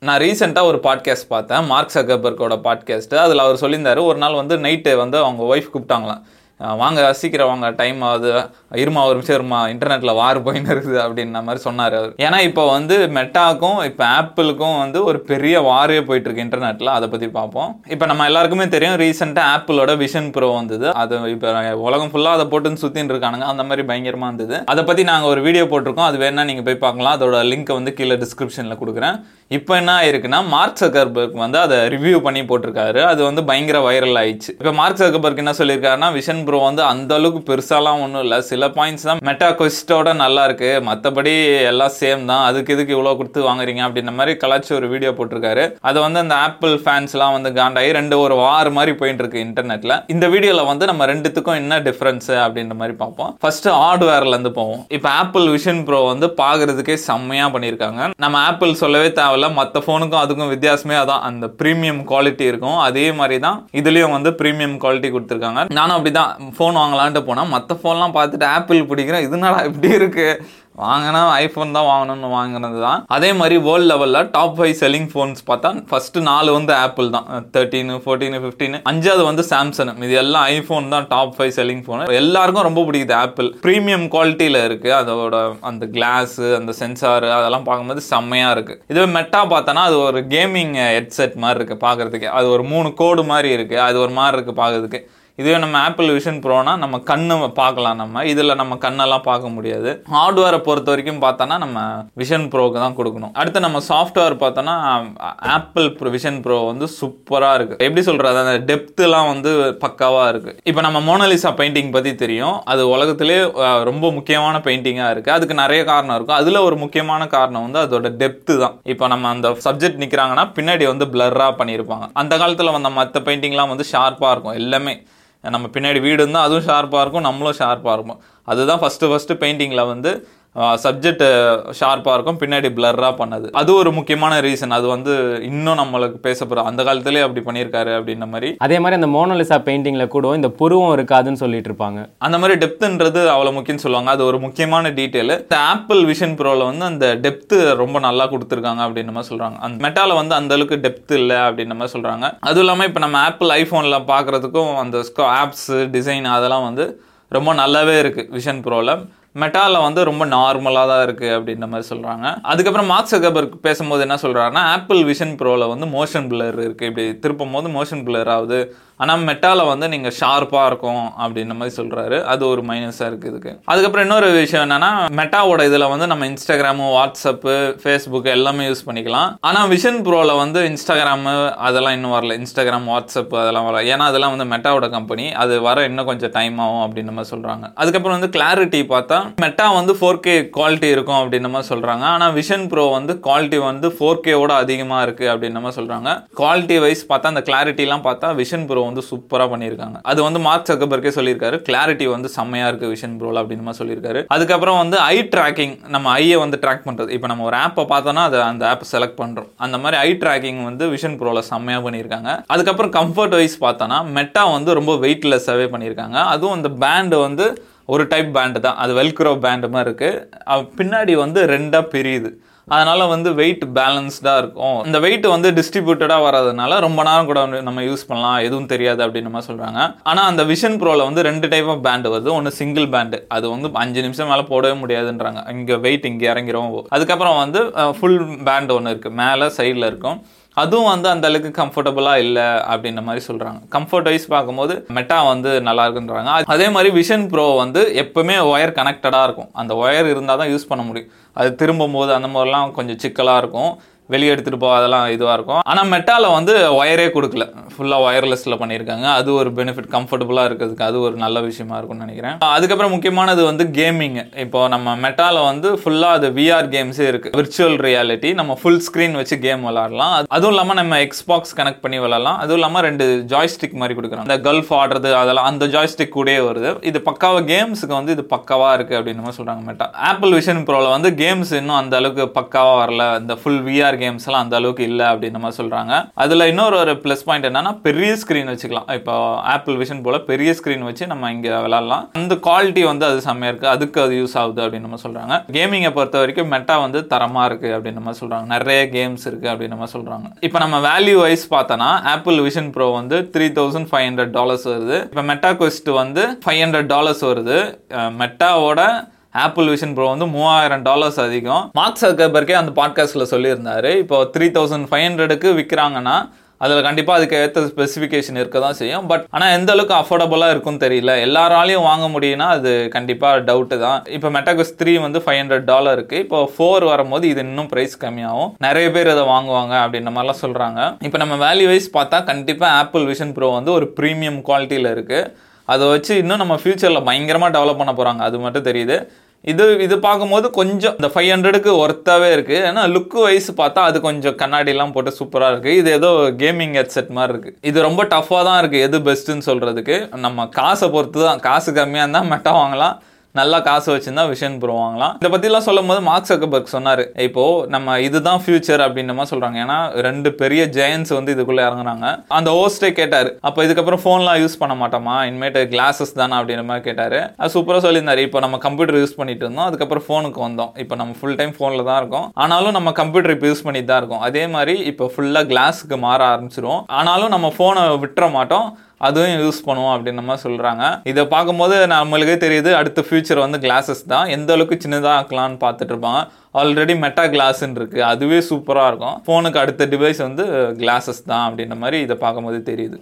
நான் ரீசெண்டாக ஒரு பாட்காஸ்ட் பார்த்தேன். மார்க் சக்கர்பர்க்கோட பாட்காஸ்ட்டு அதில் அவர் சொல்லியிருந்தார் ஒரு நாள் வந்து நைட்டு வந்து அவங்க ஒய்ஃப் கூப்பிட்டாங்களாம். வாங்க சீக்கிரம் வாங்க டைம் ஆகுது. இருமா ஒரு நிமிஷம் இருமா இன்டர்நெட்டில் வார் போயின்னு இருக்குது அப்படின்ற மாதிரி சொன்னார் அவர். ஏன்னா இப்போ வந்து மெட்டாக்கும் இப்போ ஆப்பிளுக்கும் வந்து ஒரு பெரிய வாரே போயிட்டு இருக்கு இன்டர்நெட்டில் அதை பற்றி பார்ப்போம். இப்போ நம்ம எல்லாருக்குமே தெரியும் ரீசெண்டாக ஆப்பிளோட விஷன் ப்ரோ வந்தது. அது இப்போ உலகம் ஃபுல்லாக அதை போட்டுன்னு சுற்றின்னு இருக்கானுங்க. அந்த மாதிரி பயங்கரமாக இருந்தது. அதை பற்றி நாங்கள் ஒரு வீடியோ போட்டிருக்கோம். அது வேணா நீங்கள் போய் பார்க்கலாம். அதோட லிங்க்கை வந்து கீழே டிஸ்கிரிப்ஷனில் கொடுக்குறேன். இப்போ என்ன ஆயிருக்குன்னா மார்க் சக்கர்பர்க் வந்து அதை ரிவ்யூ பண்ணி போட்டிருக்காரு. அது வந்து பயங்கர வைரல் ஆயிடுச்சு. இப்போ மார்க் சக்கர்பர்க் என்ன சொல்லியிருக்காருன்னா விஷன் ப்ரோ வந்து அந்த அளவுக்கு பெருசாலாம் ஒன்றும் இல்லை. சில பாயிண்ட்ஸ் தான் மெட்டா கொஸ்டோட நல்லா இருக்கு. மற்றபடி எல்லாம் சேம் தான். அதுக்கு இதுக்கு இவ்வளோ கொடுத்து வாங்குறீங்க அப்படின்ற மாதிரி கலாச்சி ஒரு வீடியோ போட்டிருக்காரு. அதை வந்து அந்த ஆப்பிள் ஃபேன்ஸ்லாம் வந்து காண்டாகி ரெண்டு ஒரு வார் மாதிரி போயிட்டு இருக்கு இன்டர்நெட்ல இந்த வீடியோவில் வந்து நம்ம ரெண்டுத்துக்கும் என்ன டிஃப்ரென்ஸ் அப்படின்ற மாதிரி பார்ப்போம். ஃபர்ஸ்ட் ஹார்ட்வேர்ல இருந்து போவோம். இப்போ ஆப்பிள் விஷன் ப்ரோ வந்து பார்க்கறதுக்கே செம்மையாக பண்ணியிருக்காங்க. நம்ம ஆப்பிள் சொல்லவே தேவையில்ல. மற்ற ஃபோனுக்கும் அதுக்கும் வித்தியாசமே அதான். அந்த ப்ரீமியம் குவாலிட்டி இருக்கும். அதே மாதிரி தான் இதுலயும் வந்து ப்ரீமியம் குவாலிட்டி கொடுத்துருக்காங்க. நானும் அப்படிதான். ஃபோன் வாங்கலான்ட்டு போனால் மற்ற ஃபோன்லாம் பார்த்துட்டு ஆப்பிள் பிடிக்கிறேன். இதனால இப்படி இருக்குது வாங்கினா ஐஃபோன் தான் வாங்கணும்னு வாங்கினது தான் அதே மாதிரி வேர்ல்ட் லெவலில் டாப் ஃபைவ் செல்லிங் ஃபோன்ஸ் பார்த்தா ஃபஸ்ட்டு நாலு வந்து ஆப்பிள் தான். தேர்ட்டீனு ஃபோர்டீனு ஃபிஃப்டீனு அஞ்சாவது வந்து சாம்சங் இது எல்லாம் ஐஃபோன் தான் டாப் ஃபைவ் செல்லிங் ஃபோன் எல்லாருக்கும் ரொம்ப பிடிக்குது ஆப்பிள் ப்ரீமியம் குவாலிட்டியில் இருக்குது அதோட அந்த கிளாஸு அந்த சென்சார் அதெல்லாம் பார்க்கும்போது செம்மையாக இருக்குது இதுவே மெட்டா பார்த்தோன்னா அது ஒரு கேமிங் ஹெட்செட் மாதிரி இருக்குது பார்க்குறதுக்கு. அது ஒரு மூணு கோடு மாதிரி இருக்குது அது ஒரு மாதிரி இருக்குது பார்க்கறதுக்கு. இதுவே நம்ம ஆப்பிள் விஷன் ப்ரோனா நம்ம கண்ணு பார்க்கலாம் நம்ம. இதில் நம்ம கண்ணெல்லாம் பார்க்க முடியாது. ஹார்ட்வேரை பொறுத்த வரைக்கும் பார்த்தோன்னா நம்ம விஷன் ப்ரோவுக்கு தான் கொடுக்கணும். அடுத்து நம்ம சாஃப்ட்வேர் பார்த்தோன்னா ஆப்பிள் விஷன் ப்ரோ வந்து சூப்பராக இருக்குது எப்படி சொல்கிறது அந்த டெப்த்துலாம் வந்து பக்காவாக இருக்குது இப்போ நம்ம மோனலிசா பெயிண்டிங் பற்றி தெரியும். அது உலகத்திலே ரொம்ப முக்கியமான பெயிண்டிங்காக இருக்குது அதுக்கு நிறைய காரணம் இருக்கும். அதில் ஒரு முக்கியமான காரணம் வந்து அதோட டெப்த்து தான். இப்போ நம்ம அந்த சப்ஜெக்ட் நிற்கிறாங்கன்னா பின்னாடி வந்து பிளர்ராக பண்ணியிருப்பாங்க. அந்த காலத்தில் வந்த மற்ற பெயிண்டிங்லாம் வந்து ஷார்ப்பாக இருக்கும். எல்லாமே நம்ம பின்னாடி வீடு இருந்தால் அதுவும் ஷார்ப்பாக இருக்கும் நம்மளும் ஷார்ப்பாக இருக்கும் அதுதான் ஃபஸ்ட்டு ஃபஸ்ட்டு பெயிண்டிங்கில் வந்து சப்ஜெக்ட் ஷார்ப்பாக இருக்கும். பின்னாடி பிளர்ராக பண்ணது. அது ஒரு முக்கியமான ரீசன் அது வந்து இன்னும் நம்மளுக்கு பேசப்படுறோம் அந்த காலத்திலே அப்படி பண்ணியிருக்காரு அப்படின்ற மாதிரி. அதே மாதிரி அந்த மோனலிசா பெயிண்டிங்ல கூட இந்த புருவம் இருக்காதுன்னு சொல்லிட்டு இருப்பாங்க. அந்த மாதிரி டெப்த்ன்றது அவ்வளோ முக்கியம்னு சொல்லுவாங்க. அது ஒரு முக்கியமான டீட்டெயில் இந்த ஆப்பிள் விஷன் ப்ரோவில் வந்து அந்த டெப்த்து ரொம்ப நல்லா கொடுத்துருக்காங்க அப்படின்ற மாதிரி சொல்கிறாங்க அந்த மெட்டால வந்து அந்த அளவுக்கு டெப்த் இல்லை அப்படின்ற மாதிரி சொல்கிறாங்க அதுவும் இல்லாமல் இப்போ நம்ம ஆப்பிள் ஐஃபோனில் பார்க்குறதுக்கும் அந்த ஆப்ஸ் டிசைன் அதெல்லாம் வந்து ரொம்ப நல்லாவே இருக்குது விஷன் ப்ரோவில் மெட்டால வந்து ரொம்ப நார்மலாக தான் இருக்குது அப்படின்ற மாதிரி சொல்கிறாங்க அதுக்கப்புறம் மார்க் சகபர்க் பேசும்போது என்ன சொல்கிறாங்கன்னா ஆப்பிள் விஷன் ப்ரோவில் வந்து மோஷன் பிளர் இருக்குது இப்படி திருப்பும் போது மோஷன் பிளர் ஆகுது. ஆனால் மெட்டாவில் வந்து நீங்கள் ஷார்ப்பாக இருக்கும் அப்படின்ற மாதிரி சொல்கிறாரு அது ஒரு மைனஸாக இருக்குது இதுக்கு. அதுக்கப்புறம் இன்னொரு விஷயம் என்னென்னா மெட்டாவோட இதில் வந்து நம்ம இன்ஸ்டாகிராமு வாட்ஸ்அப்பு ஃபேஸ்புக் எல்லாமே யூஸ் பண்ணிக்கலாம். ஆனால் விஷன் ப்ரோவில் வந்து இன்ஸ்டாகிராமு அதெல்லாம் இன்னும் வரல. இன்ஸ்டாகிராம் வாட்ஸ்அப் அதெல்லாம் வரல. ஏன்னா அதெல்லாம் வந்து மெட்டாவோட கம்பெனி அது வர இன்னும் கொஞ்சம் டைம் ஆகும் அப்படின்ற மாதிரி சொல்கிறாங்க அதுக்கப்புறம் வந்து கிளாரிட்டி பார்த்தா மெட்டா வந்து ஃபோர் கே குவாலிட்டி இருக்கும் அப்படின்ற மாதிரி சொல்கிறாங்க ஆனால் விஷன் ப்ரோ வந்து குவாலிட்டி வந்து ஃபோர் கேவோட அதிகமாக இருக்குது அப்படின்ற மாதிரி சொல்கிறாங்க குவாலிட்டி வைஸ் பார்த்தா அந்த கிளாரிட்டிலாம் பார்த்தா விஷன் ப்ரோ வந்து சூப்பராக பண்ணியிருக்காங்க. அது வந்து மார்க் சக்கபர்க்கே சொல்லியிருக்காரு. கிளாரிட்டி வந்து செம்மையாக இருக்குது விஷன் ப்ரோல அப்படின்னு சொல்லியிருக்காரு. அதுக்கப்புறம் வந்து ஐ ட்ராக்கிங் நம்ம ஐயை வந்து ட்ராக் பண்ணுறது இப்போ நம்ம ஒரு ஆப்பை பார்த்தோன்னா அதை அந்த ஆப் செலக்ட் பண்ணுறோம் அந்த மாதிரி ஐ ட்ராக்கிங் வந்து விஷன் ப்ரோவில் செம்மையாக பண்ணியிருக்காங்க. அதுக்கப்புறம் கம்ஃபர்ட் வைஸ் பார்த்தோன்னா மெட்டா வந்து ரொம்ப வெயிட்லெஸ்ஸாகவே பண்ணியிருக்காங்க. அதுவும் அந்த பேண்டு வந்து ஒரு டைப் பேண்டு தான். அது வெல்க்ரோ பேண்டு மாதிரி இருக்குது பின்னாடி வந்து ரெண்டாக பிரியுது. அதனால் வந்து வெயிட் பேலன்ஸ்டாக இருக்கும். இந்த வெயிட் வந்து டிஸ்ட்ரிபியூட்டடாக வர்றதுனால ரொம்ப நேரம் கூட நம்ம யூஸ் பண்ணலாம். எதுவும் தெரியாது அப்படின்னு நம்ம சொல்கிறாங்க ஆனால் அந்த விஷன் ப்ரோவில் வந்து ரெண்டு டைப் ஆஃப் பேண்டு வருது. ஒன்று சிங்கிள் பேண்டு அது வந்து அஞ்சு நிமிஷம் மேலே போடவே முடியாதுன்றாங்க. இங்கே வெயிட் இங்கே இறங்கிரும். அதுக்கப்புறம் வந்து ஃபுல் பேண்டு ஒன்று இருக்குது மேலே சைடில் இருக்கும். அதுவும் வந்து அந்த அளவுக்கு கம்ஃபர்டபுளாக இல்லை அப்படின்ற மாதிரி சொல்கிறாங்க கம்ஃபர்ட் வைஸ் பார்க்கும்போது மெட்டா வந்து நல்லா இருக்குன்றாங்க. அதே மாதிரி விஷன் ப்ரோ வந்து எப்பவுமே ஒயர் கனெக்டடாக இருக்கும். அந்த ஒயர் இருந்தால் தான் யூஸ் பண்ண முடியும். அது திரும்பும் போது அந்த மாதிரிலாம் கொஞ்சம் சிக்கலாக இருக்கும். வெளியே எடுத்துகிட்டு போக அதெல்லாம் இதுவாக இருக்கும். ஆனால் மெட்டால வந்து ஒயரே கொடுக்கல. ஃபுல்லாக ஒயர்லெஸில் பண்ணியிருக்காங்க அது ஒரு பெனிஃபிட் கம்ஃபர்டபுளாக இருக்கிறதுக்கு அது ஒரு நல்ல விஷயமா இருக்கும்னு நினைக்கிறேன். அதுக்கப்புறம் முக்கியமானது வந்து கேமிங் இப்போ நம்ம மெட்டால வந்து ஃபுல்லாக அது விஆர் கேம்ஸே இருக்குது விர்ச்சுவல் ரியாலிட்டி நம்ம ஃபுல் ஸ்க்ரீன் வச்சு கேம் விளாடலாம். அதுவும் இல்லாமல் நம்ம எக்ஸ்பாக்ஸ் கனெக்ட் பண்ணி விளாடலாம். அதுவும் இல்லாமல் ரெண்டு ஜாய்ஸ்டிக் மாதிரி கொடுக்குறாங்க. இந்த கல்ஃப் ஆடுறது அதெல்லாம் அந்த ஜாய்ஸ்டிக் கூடயே வருது. இது பக்காவாக கேம்ஸுக்கு வந்து இது பக்காவாக இருக்குது அப்படின்னு சொல்கிறாங்க மெட்டா ஆப்பிள் விஷன் ப்ரோவில் வந்து கேம்ஸ் இன்னும் அந்த அளவுக்கு பக்காவாக வரல. இந்த ஃபுல் விஆர் கேம்ஸ்லாம் அந்த அளவுக்கு இல்லை அப்படின்னு நம்ம சொல்கிறாங்க அதில் இன்னொரு ஒரு ப்ளஸ் பாயிண்ட் என்னன்னா பெரிய ஸ்க்ரீன் வச்சுக்கலாம். இப்போ ஆப்பிள் விஷன் போல் பெரிய ஸ்க்ரீன் வச்சு நம்ம இங்கே விளாட்லாம் அந்த குவாலிட்டி வந்து அது செம்மையாக இருக்குது அதுக்கு அது யூஸ் ஆகுது அப்படின்னு நம்ம சொல்கிறாங்க கேமிங்கை பொறுத்த வரைக்கும் மெட்டா வந்து தரமாக இருக்குது அப்படின்னு நம்ம சொல்கிறாங்க நிறைய கேம்ஸ் இருக்குது அப்படின்னு நம்ம சொல்கிறாங்க இப்போ நம்ம வேல்யூ வைஸ் பார்த்தோன்னா ஆப்பிள் விஷன் ப்ரோ வந்து three thousand five hundred dollars வருது. இப்போ மெட்டா கொஸ்ட் வந்து ஃபைவ் ஹண்ட்ரட் டாலர்ஸ் வருது. மெட்டாவோட ஆப்பிள் விஷன் ப்ரோ வந்து மூவாயிரம் டாலர்ஸ் அதிகம். மார்க் சக்கர்பர்க்கே அந்த பாட்காஸ்ட்டில் சொல்லியிருந்தாரு. இப்போ த்ரீ தௌசண்ட் ஃபைவ் ஹண்ட்ரடுக்கு விற்கிறாங்கன்னா அதில் கண்டிப்பாக அதுக்கு ஏற்ற ஸ்பெசிஃபிகேஷன் இருக்க தான் செய்யும். பட் ஆனால் எந்த அளவுக்கு அஃபோர்டபுளாக இருக்கும்னு தெரியல. எல்லாராலையும் வாங்க முடியும்னா அது கண்டிப்பாக டவுட்டு தான். இப்போ மெட்டாகஸ் த்ரீ வந்து ஃபைவ் ஹண்ட்ரட் டாலர் இருக்குது இப்போ ஃபோர் வரும்போது இது இன்னும் ப்ரைஸ் கம்மியாகும். நிறைய பேர் அதை வாங்குவாங்க அப்படின்ற மாதிரிலாம் சொல்கிறாங்க இப்போ நம்ம வேல்யூ வைஸ் பார்த்தா கண்டிப்பாக ஆப்பிள் விஷன் ப்ரோ வந்து ஒரு ப்ரீமியம் குவாலிட்டியில் இருக்குது அதை வச்சு இன்னும் நம்ம ஃப்யூச்சரில் பயங்கரமாக டெவலப் பண்ண போகிறாங்க அது மட்டும் தெரியுது. இது இது பார்க்கும்போது கொஞ்சம் இந்த ஃபைவ் ஹண்ட்ரடுக்கு ஒர்த்தாகவே இருக்குது ஏன்னா லுக் வைஸ் பார்த்தா அது கொஞ்சம் கண்ணாடிலாம் போட்டு சூப்பராக இருக்குது இது ஏதோ கேமிங் ஹெட்செட் மாதிரி இருக்குது இது ரொம்ப டஃப்பாக தான் இருக்குது எது பெஸ்ட்டுன்னு சொல்கிறதுக்கு நம்ம காசை பொறுத்து தான் காசு கம்மியாக இருந்தால் மெட்டா வாங்கலாம். நல்லா காசு வச்சுருந்தா விஷன் ப்ரோ வாங்கலாம் இதை பற்றிலாம் சொல்லும் போது மார்க் சக்கபர்க் சொன்னார். இப்போ நம்ம இதுதான் ஃபியூச்சர் அப்படின்ற மாதிரி சொல்கிறாங்க ஏன்னா ரெண்டு பெரிய ஜெயன்ஸ் வந்து இதுக்குள்ளே இறங்குறாங்க. அந்த ஹோஸ்டே கேட்டார். அப்போ இதுக்கப்புறம் ஃபோன்லாம் யூஸ் பண்ண மாட்டோமா? இனிமேட்டு கிளாஸஸ் தானே அப்படின்ற மாதிரி கேட்டார். அது சூப்பராக சொல்லியிருந்தார். இப்போ நம்ம கம்ப்யூட்டர் யூஸ் பண்ணிட்டு இருந்தோம். அதுக்கப்புறம் ஃபோனுக்கு வந்தோம். இப்போ நம்ம ஃபுல் டைம் ஃபோனில் தான் இருக்கோம். ஆனாலும் நம்ம கம்ப்யூட்டர் இப்போ யூஸ் பண்ணிட்டு தான் இருக்கோம். அதே மாதிரி இப்போ ஃபுல்லாக கிளாஸுக்கு மாற ஆரம்பிச்சிடும் ஆனாலும் நம்ம ஃபோனை விட்டுற மாட்டோம். அதுவும் யூஸ் பண்ணுவோம் அப்படின்ற மாதிரி சொல்கிறாங்க இதை பார்க்கும்போது நம்மளுக்கே தெரியுது அடுத்த ஃபியூச்சர் வந்து கிளாஸஸ் தான். எந்த அளவுக்கு சின்னதாக ஆக்கலாம்னு பார்த்துட்டு இருப்பாங்க. ஆல்ரெடி மெட்டா கிளாஸ்ன்னு இருக்குது அதுவே சூப்பராக இருக்கும். ஃபோனுக்கு அடுத்த டிவைஸ் வந்து கிளாஸஸ் தான் அப்படின்ற மாதிரி இதை பார்க்கும்போது தெரியுது.